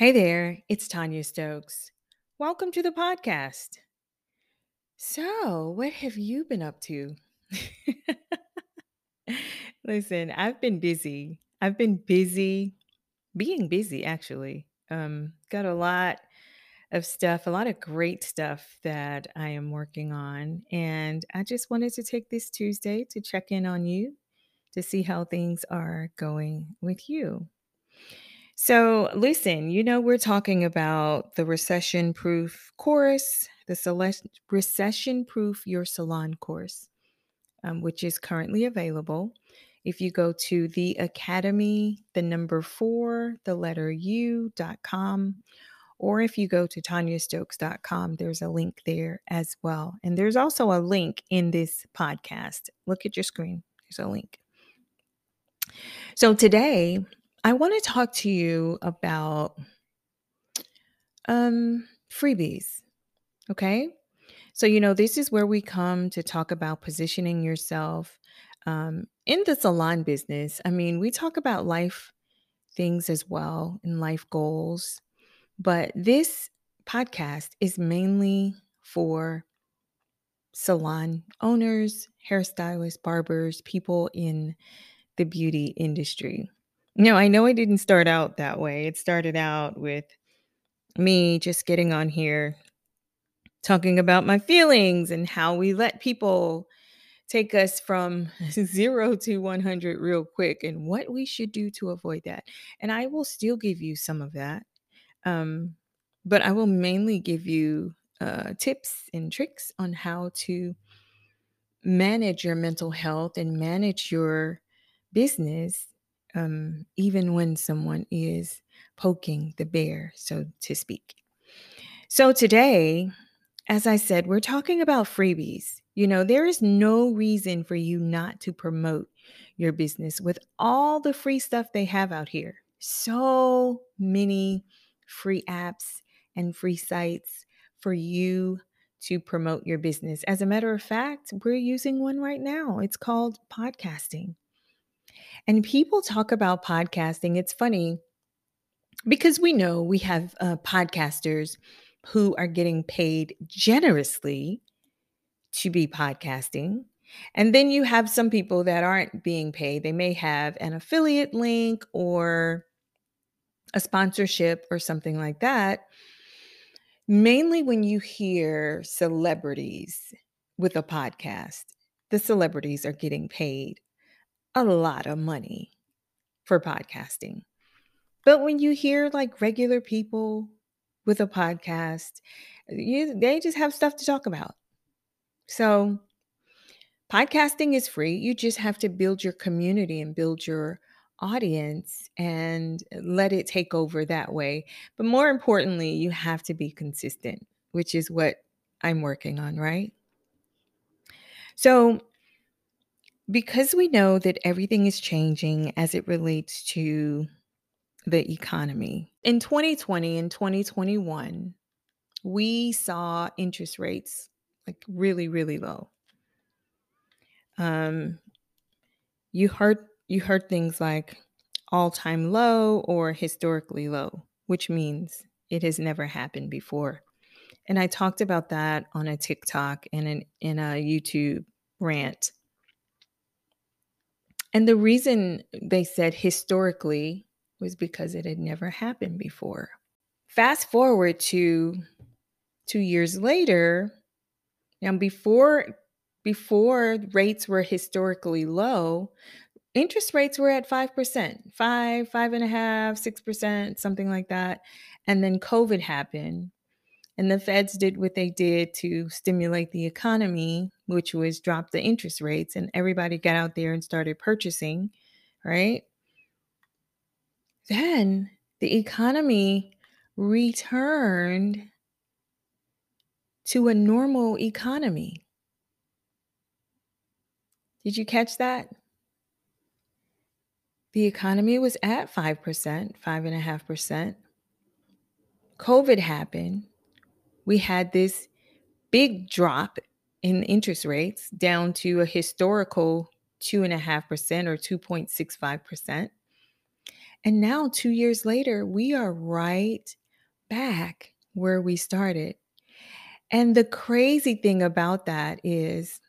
Hey there, it's Tonya Stokes. Welcome to the podcast. So, what have you been up to? Listen, I've been busy. I've been busy being busy actually. Um got a lot of stuff, a lot of great stuff that I am working on and I just wanted to take this Tuesday to check in on you to see how things are going with you. So, listen, you know, we're talking about the recession proof course, the select recession proof your salon course, um, which is currently available. If you go to the academy, the number four, the letter U dot com, or if you go to tonyastokes.com, there's a link there as well. And there's also a link in this podcast. Look at your screen, there's a link. So today, I want to talk to you about um, freebies. Okay. So, you know, this is where we come to talk about positioning yourself um, in the salon business. I mean, we talk about life things as well and life goals, but this podcast is mainly for salon owners, hairstylists, barbers, people in the beauty industry. No, I know I didn't start out that way. It started out with me just getting on here talking about my feelings and how we let people take us from 0 to 100 real quick and what we should do to avoid that. And I will still give you some of that. Um, but I will mainly give you uh, tips and tricks on how to manage your mental health and manage your business um, even when someone is poking the bear, so to speak. So today, as I said, we're talking about freebies. You know, there is no reason for you not to promote your business with all the free stuff they have out here. So many free apps and free sites for you to promote your business. As a matter of fact, we're using one right now. It's called podcasting. And people talk about podcasting. It's funny because we know we have uh, podcasters who are getting paid generously to be podcasting. And then you have some people that aren't being paid. They may have an affiliate link or a sponsorship or something like that. Mainly when you hear celebrities with a podcast, the celebrities are getting paid a lot of money for podcasting. But when you hear like regular people with a podcast, you, they just have stuff to talk about. So, podcasting is free. You just have to build your community and build your audience and let it take over that way. But more importantly, you have to be consistent, which is what I'm working on, right? So, because we know that everything is changing as it relates to the economy. In 2020 and 2021, we saw interest rates like really, really low. Um, you heard you heard things like all-time low or historically low, which means it has never happened before. And I talked about that on a TikTok and in, in a YouTube rant. And the reason they said historically was because it had never happened before. Fast forward to 2 years later, now before before rates were historically low, interest rates were at 5%, five, five and a half, six percent, something like that. And then COVID happened. And the feds did what they did to stimulate the economy, which was drop the interest rates, and everybody got out there and started purchasing, right? Then the economy returned to a normal economy. Did you catch that? The economy was at 5%, 5.5%. COVID happened. We had this big drop in interest rates down to a historical 2.5% or 2.65%. And now, two years later, we are right back where we started. And the crazy thing about that is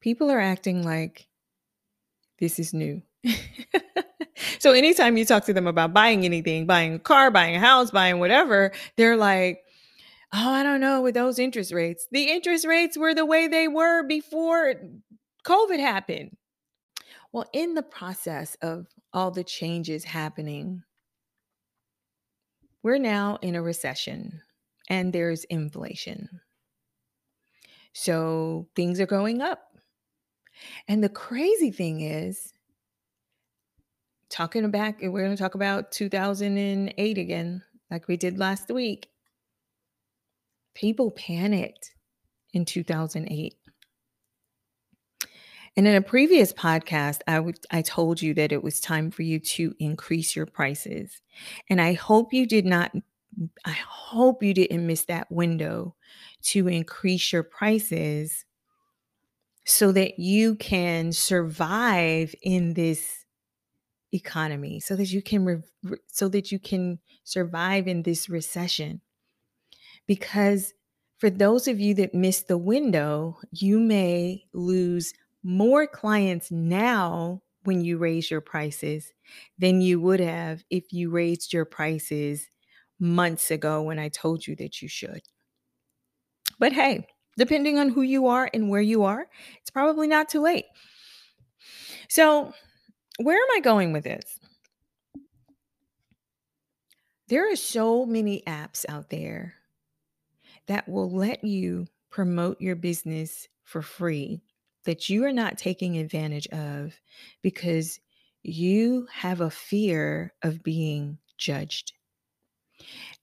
people are acting like this is new. so anytime you talk to them about buying anything, buying a car, buying a house, buying whatever, they're like, oh, I don't know with those interest rates. The interest rates were the way they were before COVID happened. Well, in the process of all the changes happening, we're now in a recession and there's inflation. So things are going up. And the crazy thing is, talking back, we're going to talk about 2008 again, like we did last week. People panicked in 2008. And in a previous podcast, I would I told you that it was time for you to increase your prices. And I hope you did not I hope you didn't miss that window to increase your prices so that you can survive in this economy so that you can re- so that you can survive in this recession because for those of you that missed the window you may lose more clients now when you raise your prices than you would have if you raised your prices months ago when I told you that you should. But hey, depending on who you are and where you are, it's probably not too late. So, where am I going with this? There are so many apps out there that will let you promote your business for free that you are not taking advantage of because you have a fear of being judged.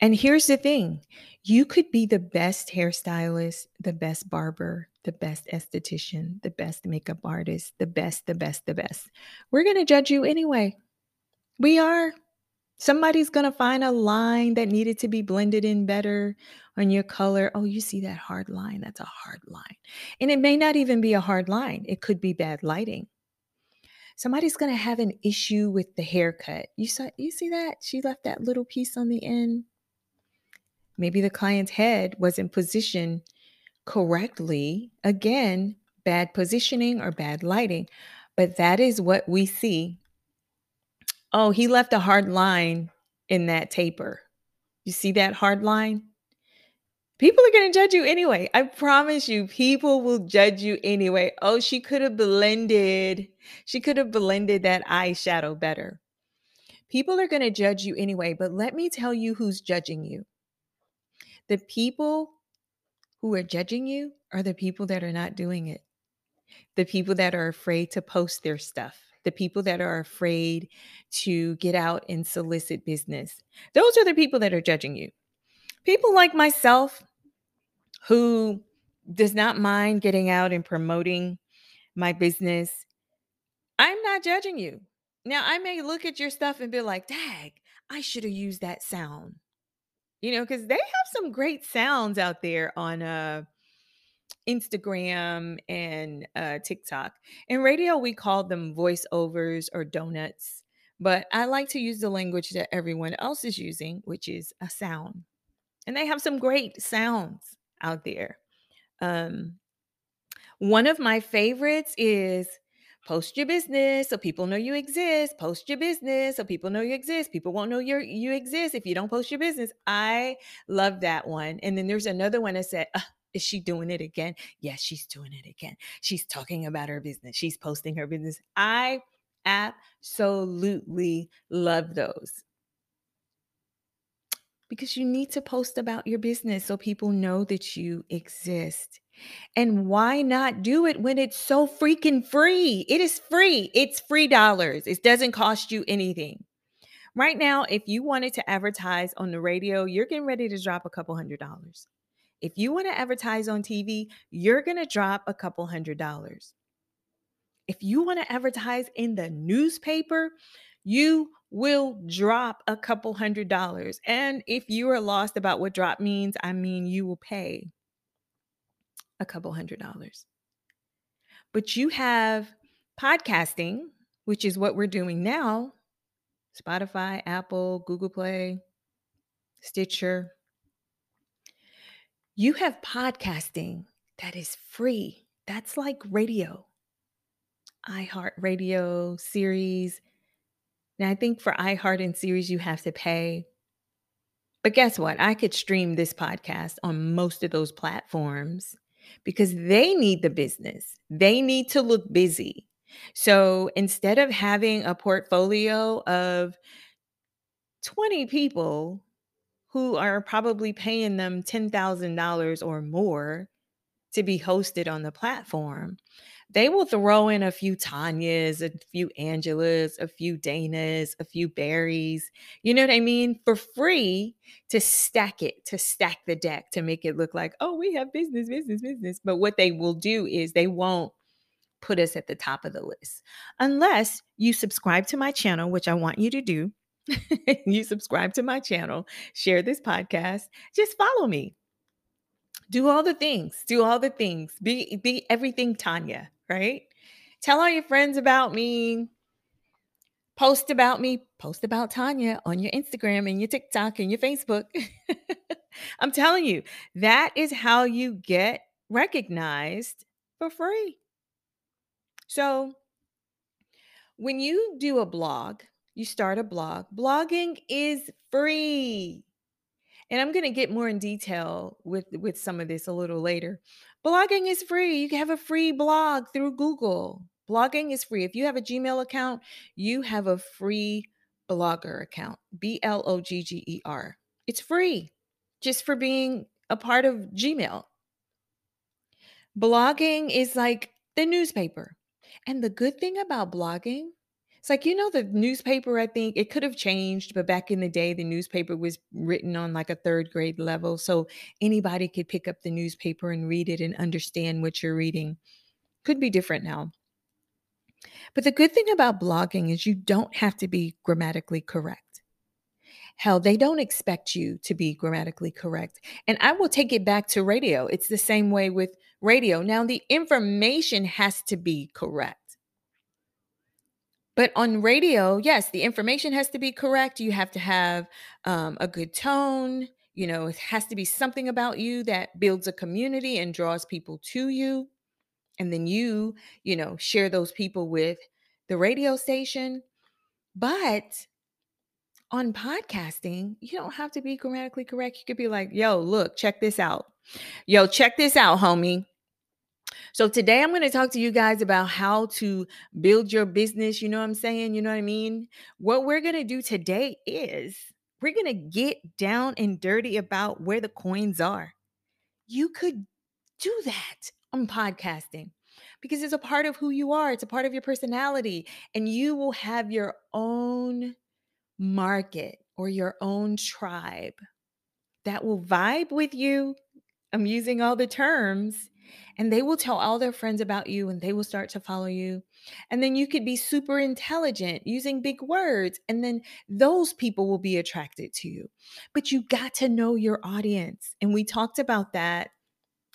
And here's the thing you could be the best hairstylist, the best barber, the best esthetician, the best makeup artist, the best, the best, the best. We're going to judge you anyway. We are. Somebody's going to find a line that needed to be blended in better on your color. Oh, you see that hard line? That's a hard line. And it may not even be a hard line, it could be bad lighting. Somebody's going to have an issue with the haircut. You saw you see that? She left that little piece on the end. Maybe the client's head wasn't positioned correctly. Again, bad positioning or bad lighting. But that is what we see Oh, he left a hard line in that taper. You see that hard line? People are going to judge you anyway. I promise you, people will judge you anyway. Oh, she could have blended. She could have blended that eyeshadow better. People are going to judge you anyway, but let me tell you who's judging you. The people who are judging you are the people that are not doing it. The people that are afraid to post their stuff the people that are afraid to get out and solicit business. Those are the people that are judging you. People like myself who does not mind getting out and promoting my business. I'm not judging you. Now, I may look at your stuff and be like, dag, I should have used that sound. You know, because they have some great sounds out there on uh Instagram and uh, TikTok. In radio, we call them voiceovers or donuts, but I like to use the language that everyone else is using, which is a sound. And they have some great sounds out there. Um, one of my favorites is post your business so people know you exist post your business so people know you exist people won't know you you exist if you don't post your business i love that one and then there's another one that said uh, is she doing it again? Yes, she's doing it again. She's talking about her business. She's posting her business. I absolutely love those. Because you need to post about your business so people know that you exist. And why not do it when it's so freaking free? It is free. It's free dollars. It doesn't cost you anything. Right now, if you wanted to advertise on the radio, you're getting ready to drop a couple hundred dollars. If you want to advertise on TV, you're going to drop a couple hundred dollars. If you want to advertise in the newspaper, you will drop a couple hundred dollars. And if you are lost about what drop means, I mean, you will pay a couple hundred dollars. But you have podcasting, which is what we're doing now, Spotify, Apple, Google Play, Stitcher. You have podcasting that is free. That's like radio. iHeartRadio, Sirius. Now, I think for iHeart and Sirius, you have to pay. But guess what? I could stream this podcast on most of those platforms because they need the business. They need to look busy. So instead of having a portfolio of 20 people who are probably paying them $10,000 or more to be hosted on the platform, they will throw in a few Tonyas, a few Angelas, a few Danas, a few Berries, you know what I mean, for free to stack it, to stack the deck, to make it look like, oh, we have business, business, business. But what they will do is they won't put us at the top of the list unless you subscribe to my channel, which I want you to do. you subscribe to my channel, share this podcast, just follow me. Do all the things, do all the things. Be be everything Tonya, right? Tell all your friends about me. Post about me, post about Tonya on your Instagram and your TikTok and your Facebook. I'm telling you, that is how you get recognized for free. So, when you do a blog, you start a blog, blogging is free. And I'm going to get more in detail with with some of this a little later. Blogging is free. You can have a free blog through Google. Blogging is free. If you have a Gmail account, you have a free blogger account. B L O G G E R. It's free just for being a part of Gmail. Blogging is like the newspaper. And the good thing about blogging it's like, you know, the newspaper, I think it could have changed, but back in the day, the newspaper was written on like a third grade level. So anybody could pick up the newspaper and read it and understand what you're reading. Could be different now. But the good thing about blogging is you don't have to be grammatically correct. Hell, they don't expect you to be grammatically correct. And I will take it back to radio. It's the same way with radio. Now, the information has to be correct. But on radio, yes, the information has to be correct. You have to have um, a good tone. You know, it has to be something about you that builds a community and draws people to you. And then you, you know, share those people with the radio station. But on podcasting, you don't have to be grammatically correct. You could be like, yo, look, check this out. Yo, check this out, homie. So today I'm going to talk to you guys about how to build your business. You know what I'm saying? You know what I mean? What we're going to do today is we're going to get down and dirty about where the coins are. You could do that on podcasting because it's a part of who you are, it's a part of your personality, and you will have your own market or your own tribe that will vibe with you. I'm using all the terms and they will tell all their friends about you and they will start to follow you. And then you could be super intelligent using big words, and then those people will be attracted to you. But you got to know your audience. And we talked about that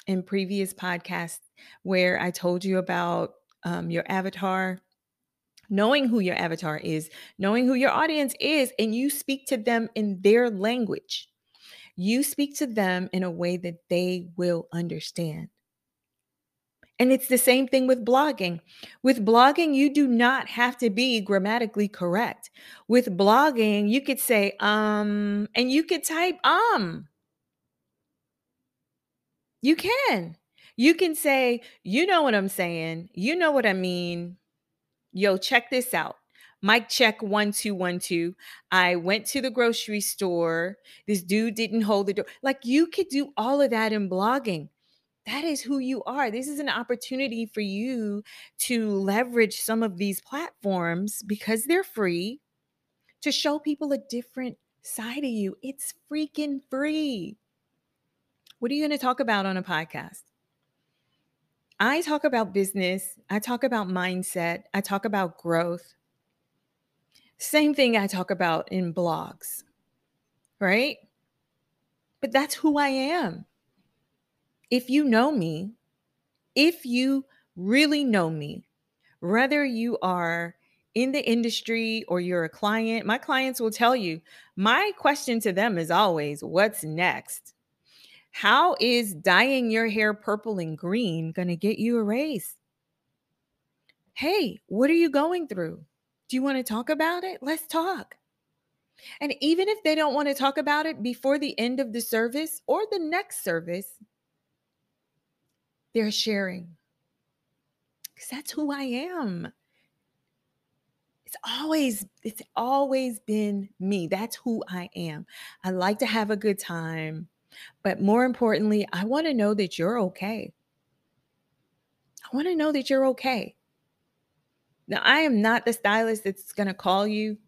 in previous podcasts where I told you about um, your avatar knowing who your avatar is, knowing who your audience is, and you speak to them in their language. You speak to them in a way that they will understand. And it's the same thing with blogging. With blogging, you do not have to be grammatically correct. With blogging, you could say um and you could type um. You can. You can say, you know what I'm saying. You know what I mean. Yo, check this out. Mic check one, two, one, two. I went to the grocery store. This dude didn't hold the door. Like you could do all of that in blogging that is who you are. This is an opportunity for you to leverage some of these platforms because they're free to show people a different side of you. It's freaking free. What are you going to talk about on a podcast? I talk about business, I talk about mindset, I talk about growth. Same thing I talk about in blogs, right? But that's who I am if you know me, if you really know me, whether you are in the industry or you're a client, my clients will tell you my question to them is always, What's next? How is dyeing your hair purple and green going to get you a raise? Hey, what are you going through? Do you want to talk about it? Let's talk. And even if they don't want to talk about it before the end of the service or the next service, they're sharing. Because that's who I am. It's always it's always been me. That's who I am. I like to have a good time, but more importantly, I want to know that you're okay. I want to know that you're okay. Now, I am not the stylist that's going to call you.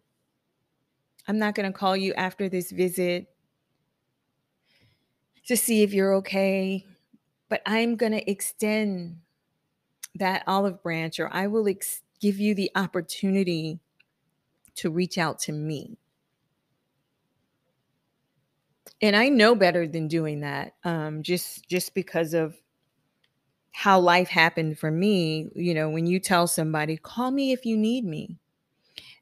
I'm not going to call you after this visit to see if you're okay, but I'm going to extend that olive branch or I will ex- give you the opportunity to reach out to me. And I know better than doing that um, just just because of how life happened for me, you know, when you tell somebody, call me if you need me,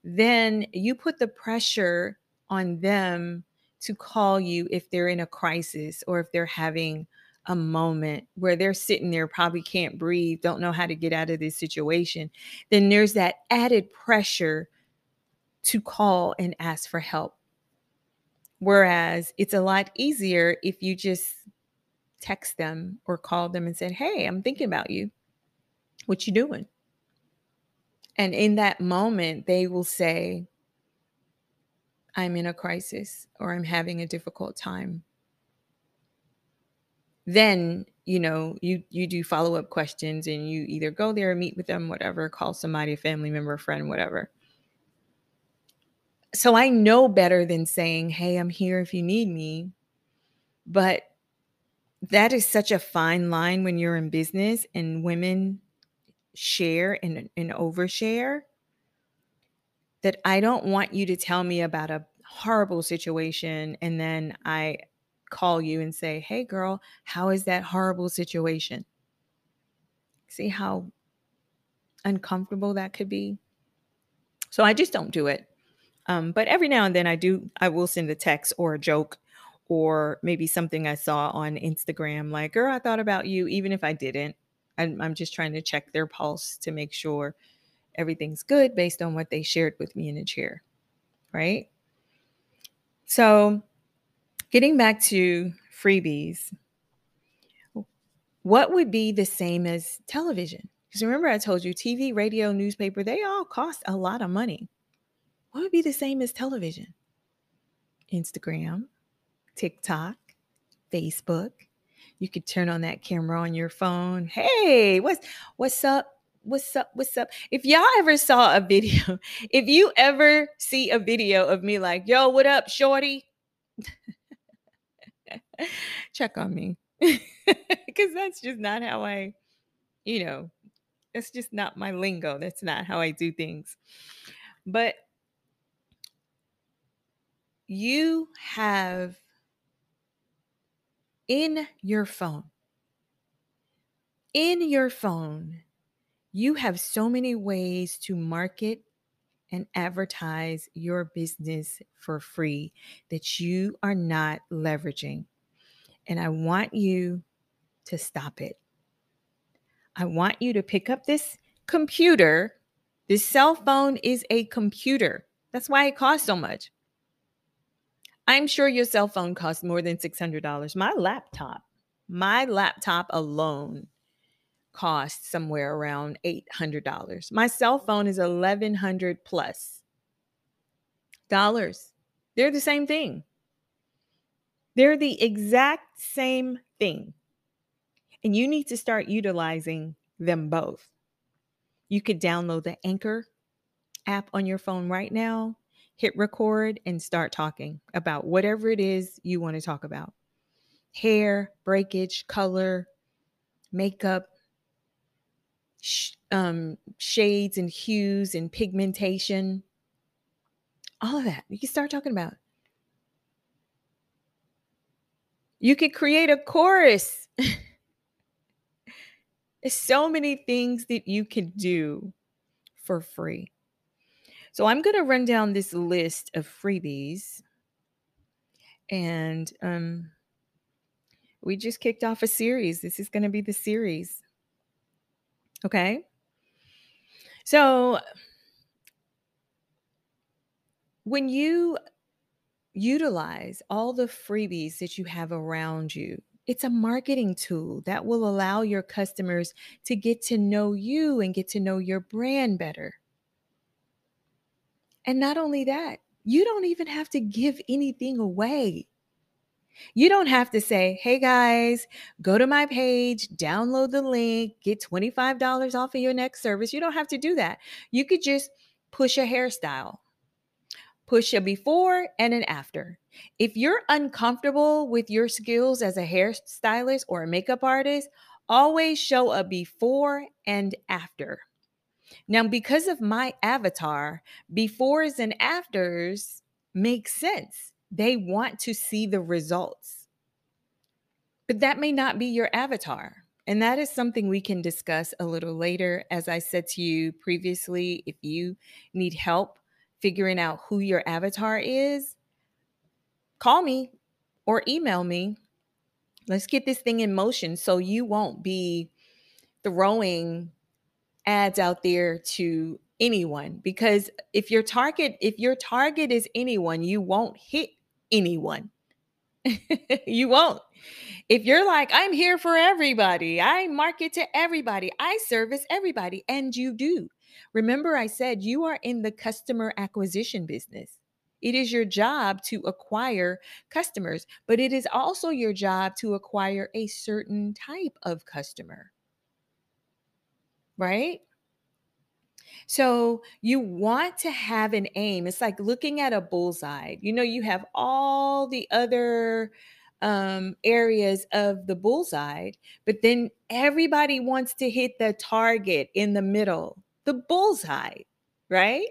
then you put the pressure on them to call you if they're in a crisis or if they're having a moment where they're sitting there, probably can't breathe, don't know how to get out of this situation. Then there's that added pressure to call and ask for help. Whereas it's a lot easier if you just text them or call them and said, "Hey, I'm thinking about you. What you doing?" And in that moment, they will say, "I'm in a crisis or I'm having a difficult time." Then, you know, you you do follow-up questions and you either go there, meet with them, whatever, call somebody, a family member, friend, whatever. So I know better than saying, "Hey, I'm here if you need me." But that is such a fine line when you're in business and women share and, and overshare that I don't want you to tell me about a horrible situation and then I call you and say, Hey, girl, how is that horrible situation? See how uncomfortable that could be? So I just don't do it. Um, but every now and then I do, I will send a text or a joke or maybe something I saw on Instagram, like, girl, I thought about you, even if I didn't. I'm, I'm just trying to check their pulse to make sure everything's good based on what they shared with me in the chair. Right. So, getting back to freebies, what would be the same as television? Because remember, I told you TV, radio, newspaper, they all cost a lot of money. What would be the same as television? Instagram, TikTok, Facebook. You could turn on that camera on your phone. Hey, what's what's up? What's up? What's up? If y'all ever saw a video, if you ever see a video of me like, yo, what up, shorty? Check on me. Because that's just not how I, you know, that's just not my lingo. That's not how I do things. But you have in your phone. In your phone, you have so many ways to market and advertise your business for free that you are not leveraging. And I want you to stop it. I want you to pick up this computer. This cell phone is a computer. That's why it costs so much. I'm sure your cell phone costs more than $600. My laptop, my laptop alone costs somewhere around $800. My cell phone is 1100 plus dollars. They're the same thing. They're the exact same thing. And you need to start utilizing them both. You could download the Anchor app on your phone right now hit record and start talking about whatever it is you want to talk about hair, breakage, color, makeup, sh- um, shades and hues and pigmentation, all of that. You can start talking about. You could create a chorus. There's so many things that you can do for free. So I'm going to run down this list of freebies. And um, we just kicked off a series. This is going to be the series. Okay. So when you utilize all the freebies that you have around you, it's a marketing tool that will allow your customers to get to know you and get to know your brand better. And not only that, you don't even have to give anything away. You don't have to say, hey guys, go to my page, download the link, get $25 off of your next service. You don't have to do that. You could just push a hairstyle, push a before and an after. If you're uncomfortable with your skills as a hairstylist or a makeup artist, always show a before and after. Now, because of my avatar, befores and afters make sense. They want to see the results. But that may not be your avatar. And that is something we can discuss a little later. As I said to you previously, if you need help figuring out who your avatar is, call me or email me. Let's get this thing in motion so you won't be throwing ads out there to anyone because if your target if your target is anyone you won't hit anyone. You won't. If you're like i'm here for everybody. I market to everybody. I service everybody. And you do remember i said you are in the customer acquisition business it is your job to acquire customers but it is also your job to acquire a certain type of customer right so you want to have an aim. It's like looking at a bullseye. You know, you have all the other um, areas of the bullseye, but then everybody wants to hit the target in the middle, the bullseye, right?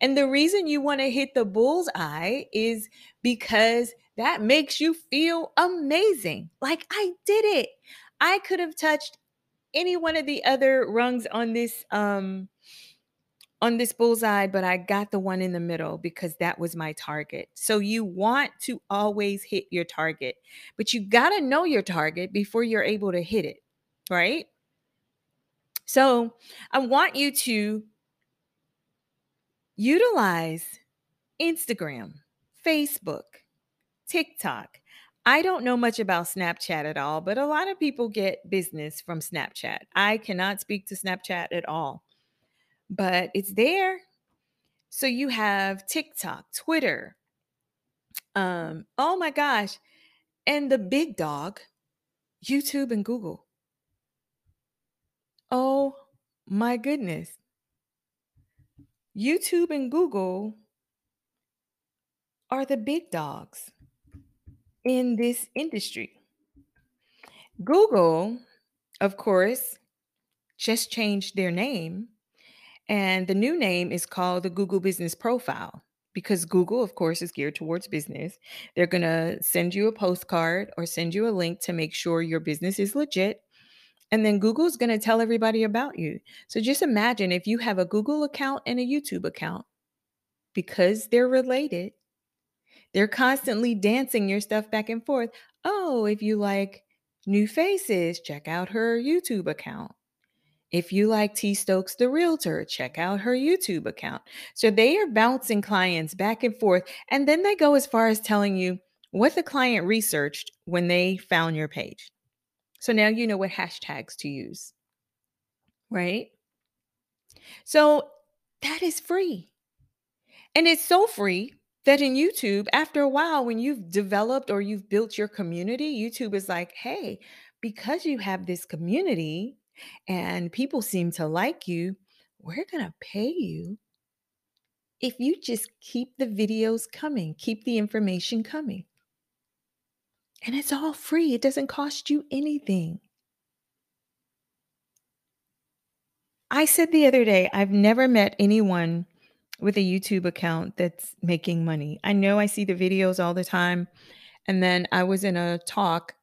And the reason you want to hit the bullseye is because that makes you feel amazing. Like I did it. I could have touched any one of the other rungs on this um on this bullseye, but I got the one in the middle because that was my target. So you want to always hit your target, but you got to know your target before you're able to hit it, right? So I want you to utilize Instagram, Facebook, TikTok, I don't know much about Snapchat at all, but a lot of people get business from Snapchat. I cannot speak to Snapchat at all, but it's there. So you have TikTok, Twitter. Um, oh my gosh. And the big dog, YouTube and Google. Oh my goodness. YouTube and Google are the big dogs in this industry. Google, of course, just changed their name, and the new name is called the Google Business Profile because Google, of course, is geared towards business. They're going to send you a postcard or send you a link to make sure your business is legit. And then Google's going to tell everybody about you. So just imagine if you have a Google account and a YouTube account, because they're related, they're constantly dancing your stuff back and forth. Oh, if you like new faces, check out her YouTube account. If you like T Stokes the realtor, check out her YouTube account. So they are bouncing clients back and forth. And then they go as far as telling you what the client researched when they found your page. So now you know what hashtags to use, right? So that is free. And it's so free that in YouTube, after a while, when you've developed or you've built your community, YouTube is like, hey, because you have this community and people seem to like you, we're going to pay you if you just keep the videos coming, keep the information coming. And it's all free, it doesn't cost you anything. I said the other day, I've never met anyone with a YouTube account that's making money. I know I see the videos all the time. And then I was in a talk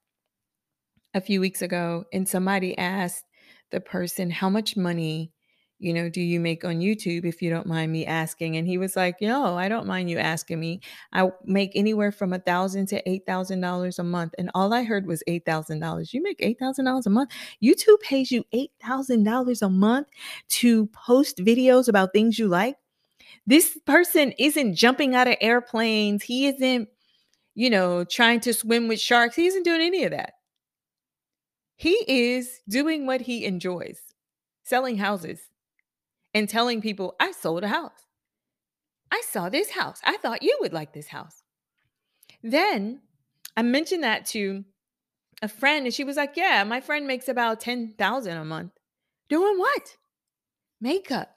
a few weeks ago and somebody asked the person how much money you know, do you make on YouTube if you don't mind me asking? And he was like, No, I don't mind you asking me. I make anywhere from a thousand to eight thousand dollars a month. And all I heard was eight thousand dollars. You make eight thousand dollars a month. YouTube pays you eight thousand dollars a month to post videos about things you like. This person isn't jumping out of airplanes. He isn't, you know, trying to swim with sharks. He isn't doing any of that. He is doing what he enjoys selling houses and telling people, I sold a house. I saw this house. I thought you would like this house. Then I mentioned that to a friend, and she was like, Yeah, my friend makes about 10,000 a month. Doing what? Makeup.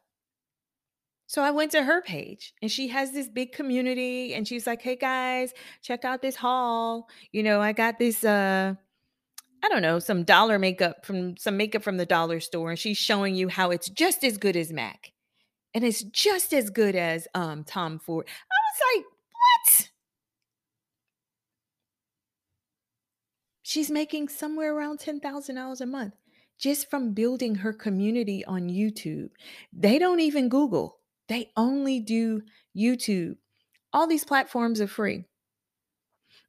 So I went to her page and she has this big community and she's like, "Hey guys, check out this haul. You know, I got this uh I don't know, some dollar makeup from some makeup from the dollar store and she's showing you how it's just as good as MAC and it's just as good as um Tom Ford." I was like, "What?" She's making somewhere around $10,000 a month just from building her community on YouTube. They don't even Google. They only do YouTube. All these platforms are free.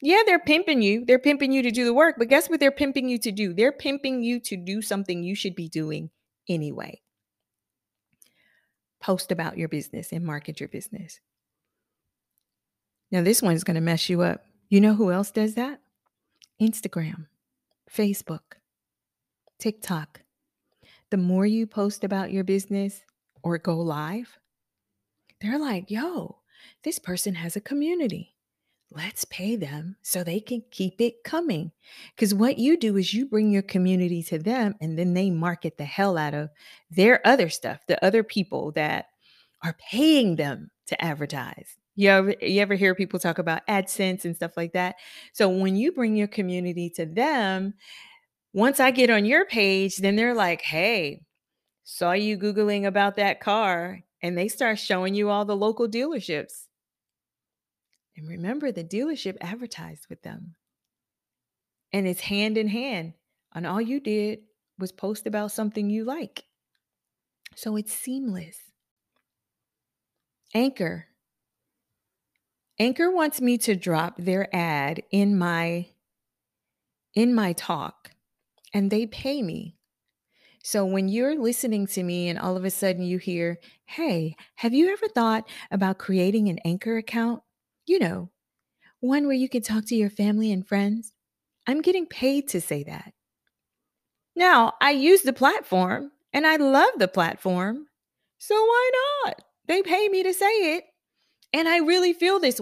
Yeah, they're pimping you. They're pimping you to do the work, but guess what they're pimping you to do? They're pimping you to do something you should be doing anyway. Post about your business and market your business. Now, this one's going to mess you up. You know who else does that? Instagram, Facebook, TikTok. The more you post about your business or go live, they're like, yo, this person has a community. Let's pay them so they can keep it coming. Because what you do is you bring your community to them and then they market the hell out of their other stuff, the other people that are paying them to advertise. You ever, you ever hear people talk about AdSense and stuff like that? So when you bring your community to them, once I get on your page, then they're like, hey, saw you Googling about that car. And they start showing you all the local dealerships. And remember, the dealership advertised with them. And it's hand in hand. And all you did was post about something you like. So it's seamless. Anchor. Anchor wants me to drop their ad in my in my talk and they pay me. So when you're listening to me and all of a sudden you hear, "Hey, have you ever thought about creating an Anchor account?" You know, one where you can talk to your family and friends. I'm getting paid to say that. Now, I use the platform and I love the platform. So why not? They pay me to say it. And I really feel this way.